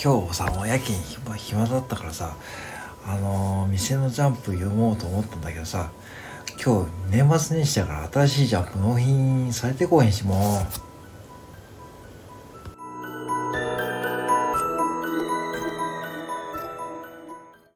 今日さもう夜勤暇暇だったからさあのー店のジャンプ読もうと思ったんだけどさ今日年末年始だから新しいジャンプ納品されてこへんしもう。